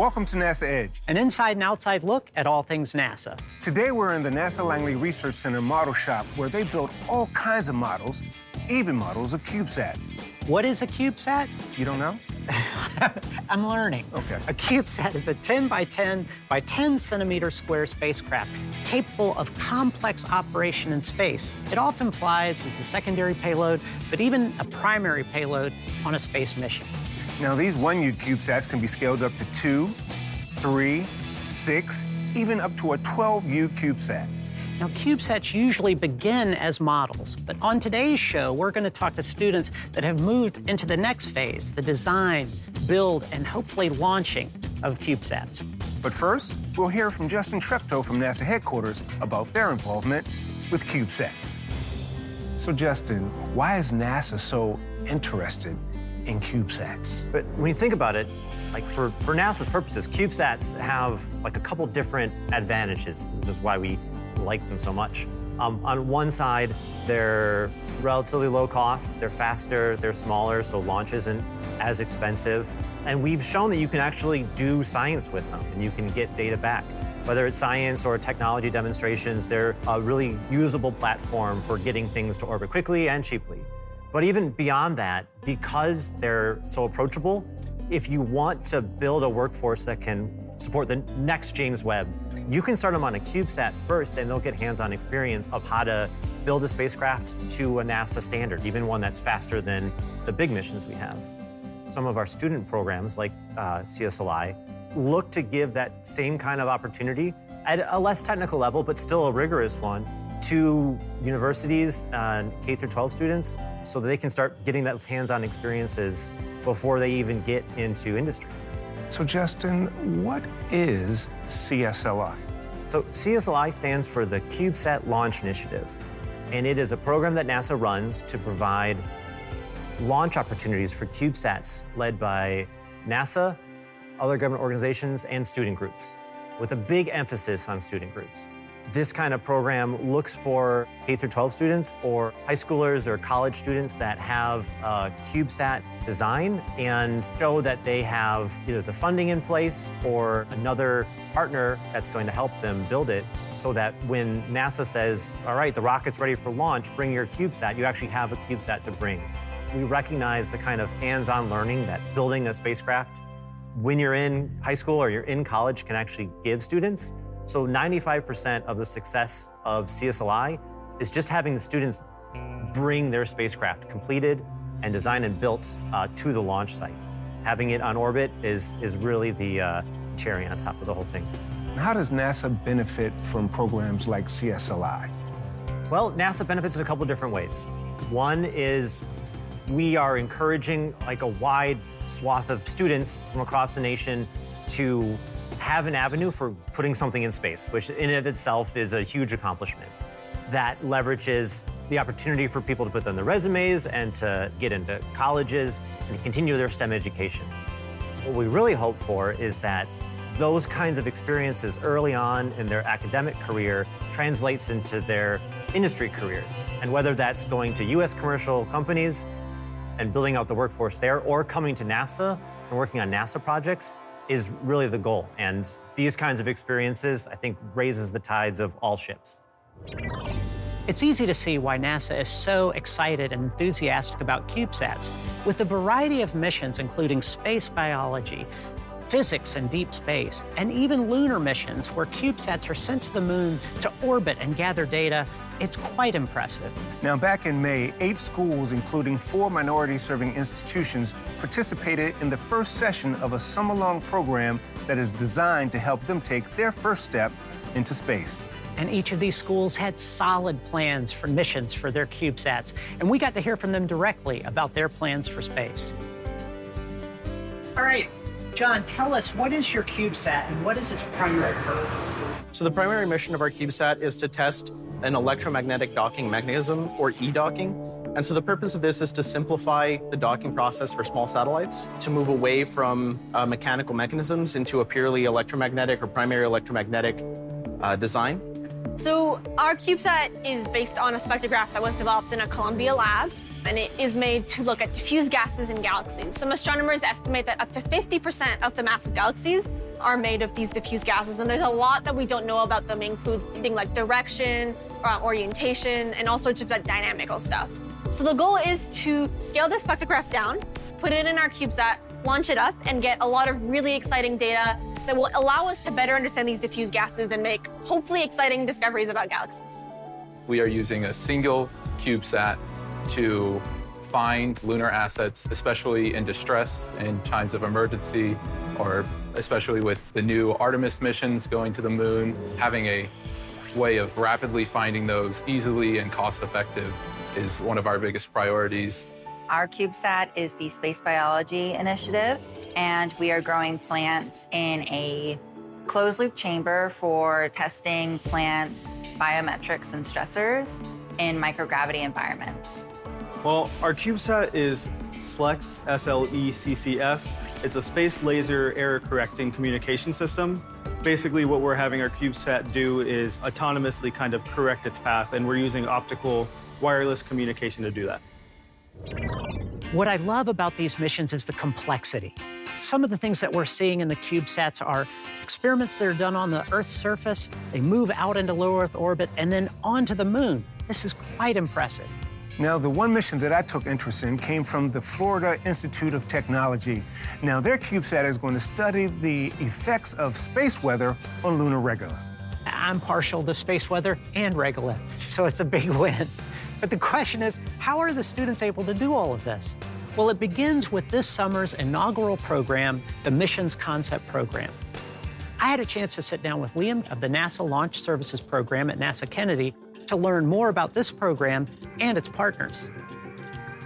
Welcome to NASA Edge. An inside and outside look at all things NASA. Today we're in the NASA Langley Research Center model shop where they build all kinds of models, even models of CubeSats. What is a CubeSat? You don't know? I'm learning. Okay. A CubeSat is a 10 by 10 by 10 centimeter square spacecraft capable of complex operation in space. It often flies as a secondary payload, but even a primary payload on a space mission. Now, these 1U CubeSats can be scaled up to two, three, six, even up to a 12U CubeSat. Now, CubeSats usually begin as models, but on today's show, we're going to talk to students that have moved into the next phase the design, build, and hopefully launching of CubeSats. But first, we'll hear from Justin Treptow from NASA headquarters about their involvement with CubeSats. So, Justin, why is NASA so interested in CubeSats? But when you think about it, like for, for NASA's purposes, CubeSats have like a couple different advantages, which is why we like them so much. Um, on one side, they're relatively low cost, they're faster, they're smaller, so launch isn't as expensive. And we've shown that you can actually do science with them and you can get data back. Whether it's science or technology demonstrations, they're a really usable platform for getting things to orbit quickly and cheaply. But even beyond that, because they're so approachable, if you want to build a workforce that can support the next James Webb, you can start them on a CubeSat first and they'll get hands-on experience of how to build a spacecraft to a NASA standard, even one that's faster than the big missions we have. Some of our student programs, like uh, CSLI, look to give that same kind of opportunity at a less technical level, but still a rigorous one, to universities and K through 12 students so that they can start getting those hands-on experiences before they even get into industry. So, Justin, what is CSLI? So, CSLI stands for the CubeSat Launch Initiative, and it is a program that NASA runs to provide launch opportunities for CubeSats led by NASA, other government organizations, and student groups, with a big emphasis on student groups. This kind of program looks for K 12 students or high schoolers or college students that have a CubeSat design and show that they have either the funding in place or another partner that's going to help them build it so that when NASA says, all right, the rocket's ready for launch, bring your CubeSat, you actually have a CubeSat to bring. We recognize the kind of hands-on learning that building a spacecraft when you're in high school or you're in college can actually give students. So 95% of the success of CSLI is just having the students bring their spacecraft completed and designed and built uh, to the launch site. Having it on orbit is, is really the uh, cherry on top of the whole thing. How does NASA benefit from programs like CSLI? Well, NASA benefits in a couple different ways. One is we are encouraging like a wide swath of students from across the nation to have an avenue for putting something in space, which in and of itself is a huge accomplishment. That leverages the opportunity for people to put on their resumes and to get into colleges and continue their STEM education. What we really hope for is that those kinds of experiences early on in their academic career translates into their industry careers. And whether that's going to US commercial companies and building out the workforce there or coming to NASA and working on NASA projects, is really the goal. And these kinds of experiences, I think, raises the tides of all ships. It's easy to see why NASA is so excited and enthusiastic about CubeSats. With a variety of missions, including space biology, physics and deep space, and even lunar missions where CubeSats are sent to the moon to orbit and gather data, it's quite impressive. Now, back in May, eight schools, including four minority serving institutions, participated in the first session of a summer long program that is designed to help them take their first step into space. And each of these schools had solid plans for missions for their CubeSats, and we got to hear from them directly about their plans for space. All right, John, tell us what is your CubeSat and what is its primary purpose? So, the primary mission of our CubeSat is to test an electromagnetic docking mechanism, or e docking. And so, the purpose of this is to simplify the docking process for small satellites, to move away from uh, mechanical mechanisms into a purely electromagnetic or primary electromagnetic uh, design. So, our CubeSat is based on a spectrograph that was developed in a Columbia lab. And it is made to look at diffuse gases in galaxies. Some astronomers estimate that up to 50% of the mass of galaxies are made of these diffuse gases, and there's a lot that we don't know about them, including things like direction, uh, orientation, and all sorts of that dynamical stuff. So the goal is to scale this spectrograph down, put it in our CubeSat, launch it up, and get a lot of really exciting data that will allow us to better understand these diffuse gases and make hopefully exciting discoveries about galaxies. We are using a single CubeSat to find lunar assets, especially in distress, in times of emergency, or especially with the new Artemis missions going to the moon, having a way of rapidly finding those easily and cost effective is one of our biggest priorities. Our CubeSat is the Space Biology Initiative, and we are growing plants in a closed loop chamber for testing plant biometrics and stressors in microgravity environments. Well, our CubeSat is SLECS, S-L-E-C-C-S. It's a space laser error correcting communication system. Basically, what we're having our CubeSat do is autonomously kind of correct its path, and we're using optical wireless communication to do that. What I love about these missions is the complexity. Some of the things that we're seeing in the CubeSats are experiments that are done on the Earth's surface, they move out into low Earth orbit, and then onto the moon. This is quite impressive. Now, the one mission that I took interest in came from the Florida Institute of Technology. Now, their CubeSat is going to study the effects of space weather on lunar regolith. I'm partial to space weather and regolith, so it's a big win. But the question is, how are the students able to do all of this? Well, it begins with this summer's inaugural program, the Missions Concept Program. I had a chance to sit down with Liam of the NASA Launch Services Program at NASA Kennedy to learn more about this program and its partners.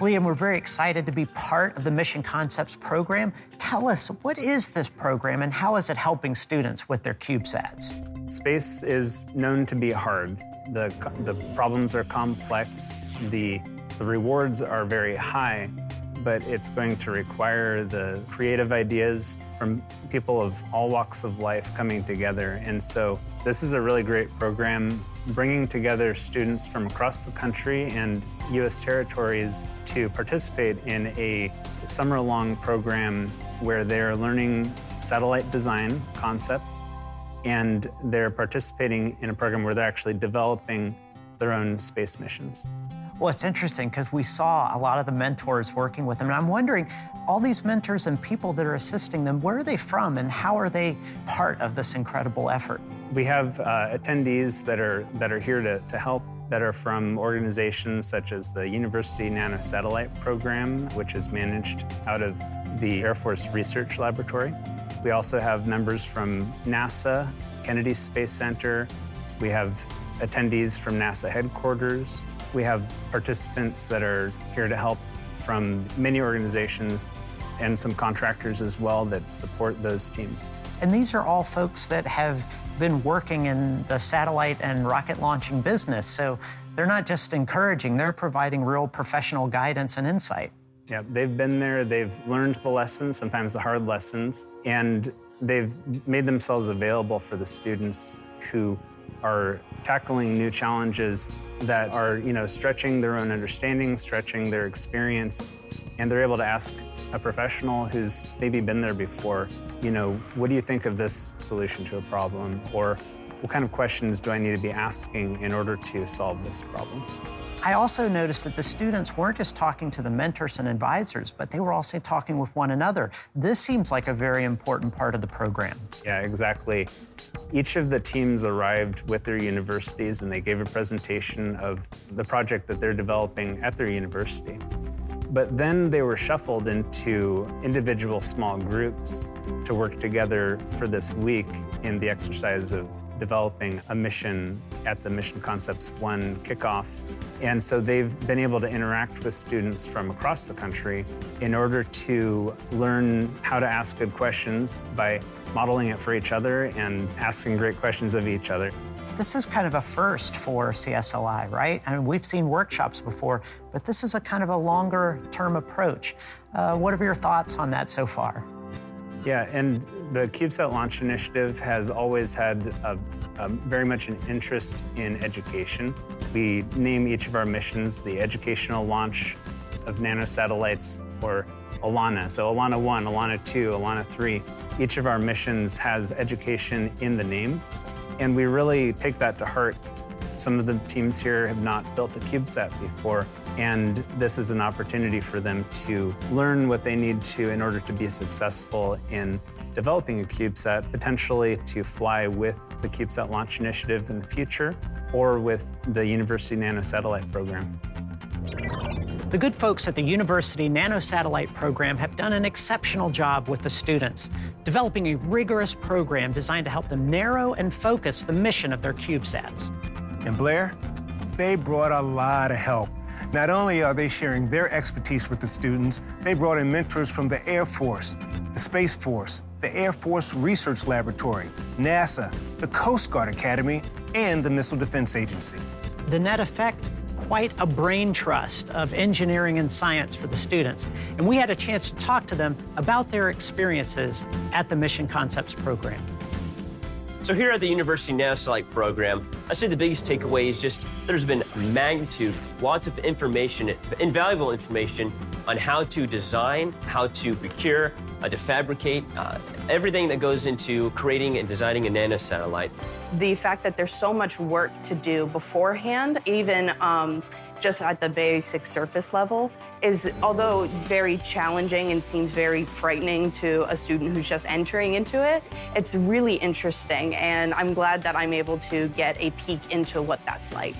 Liam, we're very excited to be part of the Mission Concepts program. Tell us, what is this program and how is it helping students with their CubeSats? Space is known to be hard. The, the problems are complex, the, the rewards are very high, but it's going to require the creative ideas from people of all walks of life coming together. And so this is a really great program bringing together students from across the country and U.S. territories to participate in a summer-long program where they're learning satellite design concepts and they're participating in a program where they're actually developing their own space missions. Well, it's interesting because we saw a lot of the mentors working with them. And I'm wondering, all these mentors and people that are assisting them, where are they from and how are they part of this incredible effort? We have uh, attendees that are, that are here to, to help that are from organizations such as the University Nanosatellite Program, which is managed out of the Air Force Research Laboratory. We also have members from NASA, Kennedy Space Center. We have attendees from NASA headquarters. We have participants that are here to help from many organizations and some contractors as well that support those teams. And these are all folks that have been working in the satellite and rocket launching business. So they're not just encouraging, they're providing real professional guidance and insight. Yeah, they've been there, they've learned the lessons, sometimes the hard lessons, and they've made themselves available for the students who are tackling new challenges that are, you know, stretching their own understanding, stretching their experience, and they're able to ask a professional who's maybe been there before, you know, what do you think of this solution to a problem? Or what kind of questions do I need to be asking in order to solve this problem? I also noticed that the students weren't just talking to the mentors and advisors, but they were also talking with one another. This seems like a very important part of the program. Yeah, exactly. Each of the teams arrived with their universities and they gave a presentation of the project that they're developing at their university. But then they were shuffled into individual small groups to work together for this week in the exercise of developing a mission at the Mission Concepts 1 kickoff. And so they've been able to interact with students from across the country in order to learn how to ask good questions by modeling it for each other and asking great questions of each other. This is kind of a first for CSLI, right? I mean, we've seen workshops before, but this is a kind of a longer term approach. Uh, what are your thoughts on that so far? Yeah, and the CubeSat Launch Initiative has always had a, a very much an interest in education. We name each of our missions the Educational Launch of nanosatellites or ELaNa. So ELaNa 1, ELaNa 2, ELaNa 3. Each of our missions has education in the name, and we really take that to heart. Some of the teams here have not built a CubeSat before, and this is an opportunity for them to learn what they need to in order to be successful in developing a CubeSat, potentially to fly with the CubeSat Launch Initiative in the future or with the University Nanosatellite Program. The good folks at the University Nanosatellite Program have done an exceptional job with the students, developing a rigorous program designed to help them narrow and focus the mission of their CubeSats. And Blair, they brought a lot of help. Not only are they sharing their expertise with the students, they brought in mentors from the Air Force, the Space Force, the Air Force Research Laboratory, NASA, the Coast Guard Academy, and the Missile Defense Agency. The net effect quite a brain trust of engineering and science for the students. And we had a chance to talk to them about their experiences at the Mission Concepts program. So here at the University Nanosatellite program, I say the biggest takeaway is just there's been magnitude, lots of information, invaluable information on how to design, how to procure, uh, to fabricate, uh, everything that goes into creating and designing a nanosatellite. The fact that there's so much work to do beforehand, even um, just at the basic surface level, is although very challenging and seems very frightening to a student who's just entering into it, it's really interesting. And I'm glad that I'm able to get a peek into what that's like.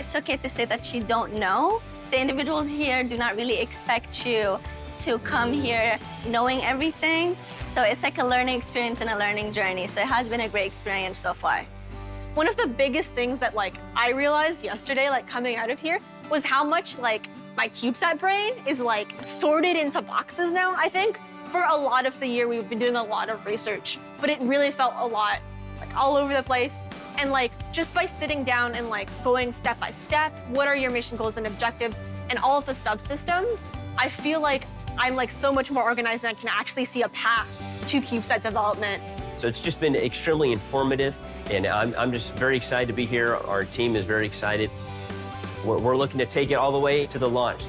It's okay to say that you don't know. The individuals here do not really expect you to come here knowing everything. So it's like a learning experience and a learning journey. So it has been a great experience so far. One of the biggest things that like I realized yesterday, like coming out of here, was how much like my CubeSat brain is like sorted into boxes now, I think. For a lot of the year, we've been doing a lot of research, but it really felt a lot like all over the place. And like just by sitting down and like going step by step, what are your mission goals and objectives, and all of the subsystems, I feel like I'm like so much more organized and I can actually see a path to CubeSat development. So it's just been extremely informative, and I'm, I'm just very excited to be here. Our team is very excited. We're, we're looking to take it all the way to the launch.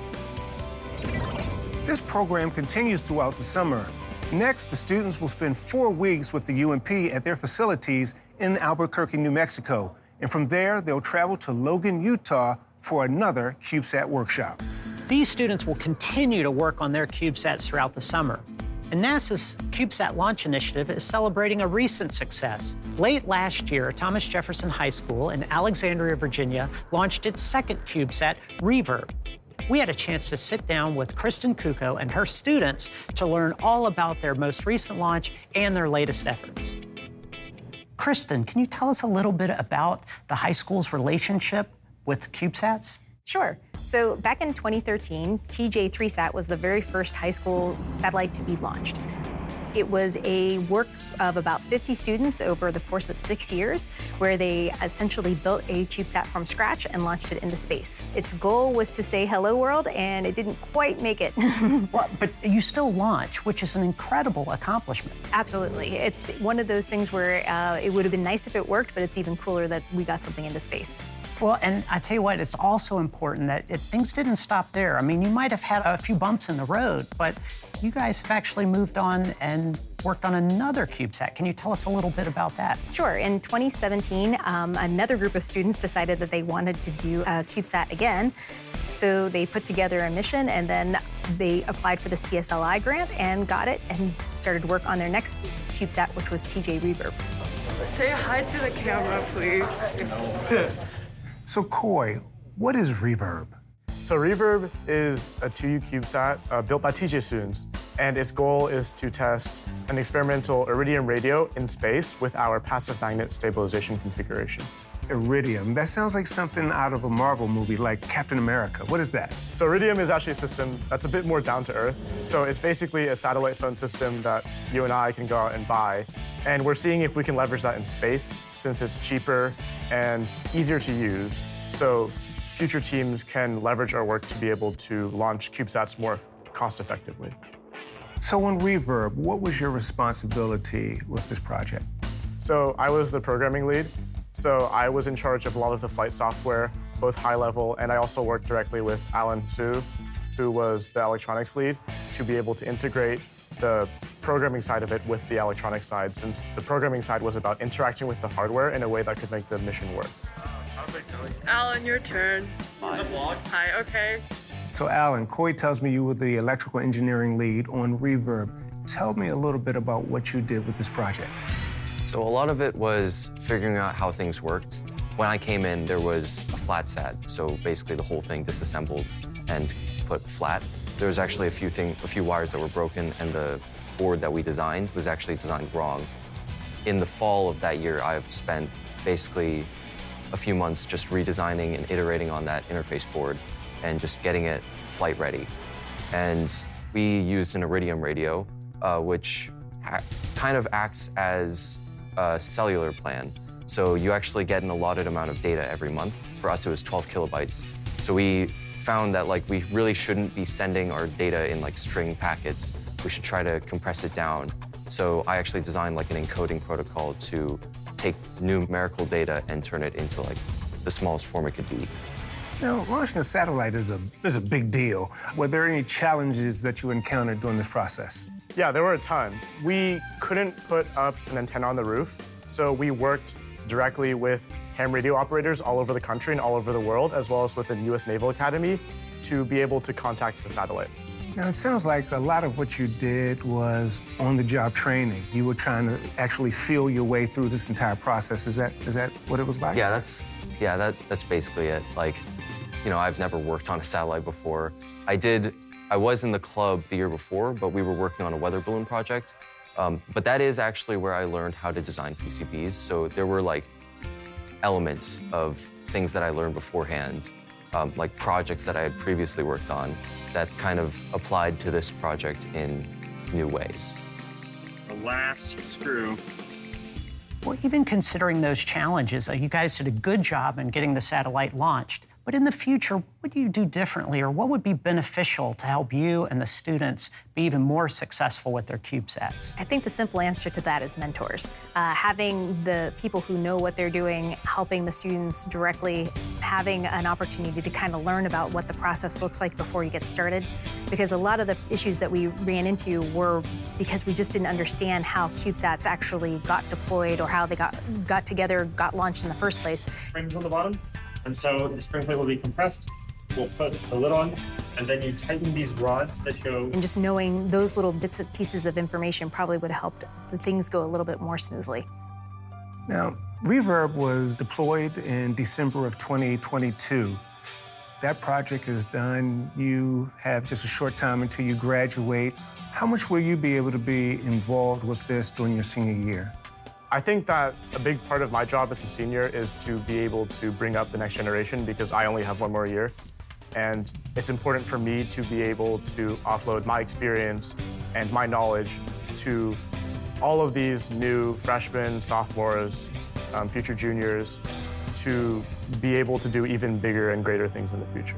This program continues throughout the summer. Next, the students will spend four weeks with the UNP at their facilities in Albuquerque, New Mexico. And from there, they'll travel to Logan, Utah for another CubeSat workshop. These students will continue to work on their CubeSats throughout the summer. And NASA's CubeSat Launch Initiative is celebrating a recent success. Late last year, Thomas Jefferson High School in Alexandria, Virginia, launched its second CubeSat, Reverb. We had a chance to sit down with Kristen Kuko and her students to learn all about their most recent launch and their latest efforts. Kristen, can you tell us a little bit about the high school's relationship with CubeSats? Sure. So back in 2013, TJ3SAT was the very first high school satellite to be launched. It was a work of about 50 students over the course of six years, where they essentially built a CubeSat from scratch and launched it into space. Its goal was to say hello world, and it didn't quite make it. well, but you still launch, which is an incredible accomplishment. Absolutely. It's one of those things where uh, it would have been nice if it worked, but it's even cooler that we got something into space. Well, and I tell you what, it's also important that it, things didn't stop there. I mean, you might have had a few bumps in the road, but you guys have actually moved on and worked on another CubeSat. Can you tell us a little bit about that? Sure. In 2017, um, another group of students decided that they wanted to do a CubeSat again. So they put together a mission and then they applied for the CSLI grant and got it and started work on their next CubeSat, which was TJ Reverb. Say hi to the camera, please. So, Coy, what is Reverb? So, Reverb is a 2U CubeSat uh, built by TJ students, and its goal is to test an experimental Iridium radio in space with our passive magnet stabilization configuration. Iridium. That sounds like something out of a Marvel movie like Captain America. What is that? So Iridium is actually a system that's a bit more down to earth. So it's basically a satellite phone system that you and I can go out and buy. And we're seeing if we can leverage that in space since it's cheaper and easier to use. So future teams can leverage our work to be able to launch CubeSats more cost effectively. So on Reverb, what was your responsibility with this project? So I was the programming lead. So I was in charge of a lot of the flight software, both high level, and I also worked directly with Alan Su who was the electronics lead, to be able to integrate the programming side of it with the electronics side, since the programming side was about interacting with the hardware in a way that could make the mission work. Alan, your turn. Hi, okay. So, Alan, Corey tells me you were the electrical engineering lead on Reverb. Tell me a little bit about what you did with this project. So, a lot of it was figuring out how things worked. When I came in, there was a flat SAT, so basically the whole thing disassembled and put flat. There was actually a few thing, a few wires that were broken, and the board that we designed was actually designed wrong. In the fall of that year, I've spent basically a few months just redesigning and iterating on that interface board and just getting it flight ready. And we used an Iridium radio, uh, which kind of acts as a cellular plan. So you actually get an allotted amount of data every month. For us, it was 12 kilobytes. So we found that like we really shouldn't be sending our data in like string packets. We should try to compress it down. So I actually designed like an encoding protocol to take numerical data and turn it into like the smallest form it could be. Now, launching a satellite is a, is a big deal. Were there any challenges that you encountered during this process? Yeah, there were a ton. We couldn't put up an antenna on the roof, so we worked directly with ham radio operators all over the country and all over the world, as well as with the U.S. Naval Academy, to be able to contact the satellite. Now, it sounds like a lot of what you did was on-the-job training. You were trying to actually feel your way through this entire process. Is that is that what it was like? Yeah, that's yeah, that that's basically it. Like, you know, I've never worked on a satellite before. I did. I was in the club the year before, but we were working on a weather balloon project. Um, but that is actually where I learned how to design PCBs. So there were like elements of things that I learned beforehand um, like projects that I had previously worked on that kind of applied to this project in new ways. The last screw. Well, even considering those challenges, uh, you guys did a good job in getting the satellite launched. But in the future, what do you do differently, or what would be beneficial to help you and the students be even more successful with their CubeSats? I think the simple answer to that is mentors. Uh, having the people who know what they're doing, helping the students directly, having an opportunity to kind of learn about what the process looks like before you get started. Because a lot of the issues that we ran into were because we just didn't understand how CubeSats actually got deployed or how they got got together, got launched in the first place. Springs on the bottom. And so the spring plate will be compressed. We'll put the lid on, and then you tighten these rods that go. And just knowing those little bits of pieces of information probably would have helped things go a little bit more smoothly. Now, Reverb was deployed in December of 2022. That project is done. You have just a short time until you graduate. How much will you be able to be involved with this during your senior year? I think that a big part of my job as a senior is to be able to bring up the next generation because I only have one more year. And it's important for me to be able to offload my experience and my knowledge to all of these new freshmen, sophomores, um, future juniors to be able to do even bigger and greater things in the future.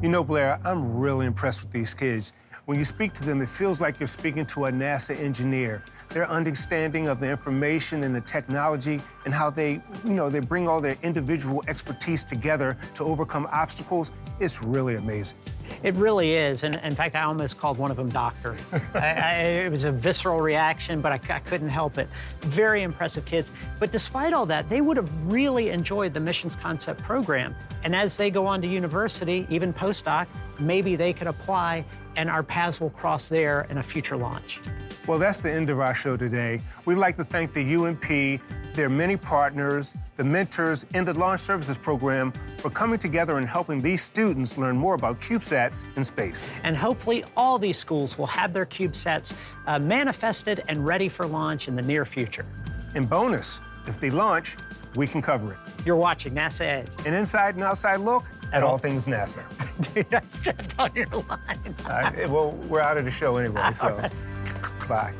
You know, Blair, I'm really impressed with these kids. When you speak to them, it feels like you're speaking to a NASA engineer their understanding of the information and the technology and how they, you know, they bring all their individual expertise together to overcome obstacles, it's really amazing. It really is. And in fact, I almost called one of them doctor. I, I, it was a visceral reaction, but I, I, couldn't help it. Very impressive kids. But despite all that, they would have really enjoyed the Missions Concept program. And as they go on to university, even postdoc, maybe they could apply and our paths will cross there in a future launch. Well, that's the end of our show today. We'd like to thank the UNP, their many partners, the mentors in the Launch Services Program for coming together and helping these students learn more about CubeSats in space. And hopefully, all these schools will have their CubeSats uh, manifested and ready for launch in the near future. And bonus, if they launch, we can cover it. You're watching NASA Edge. An inside and outside look at all things NASA. Dude, I stepped on your line. well, we're out of the show anyway, so right. bye.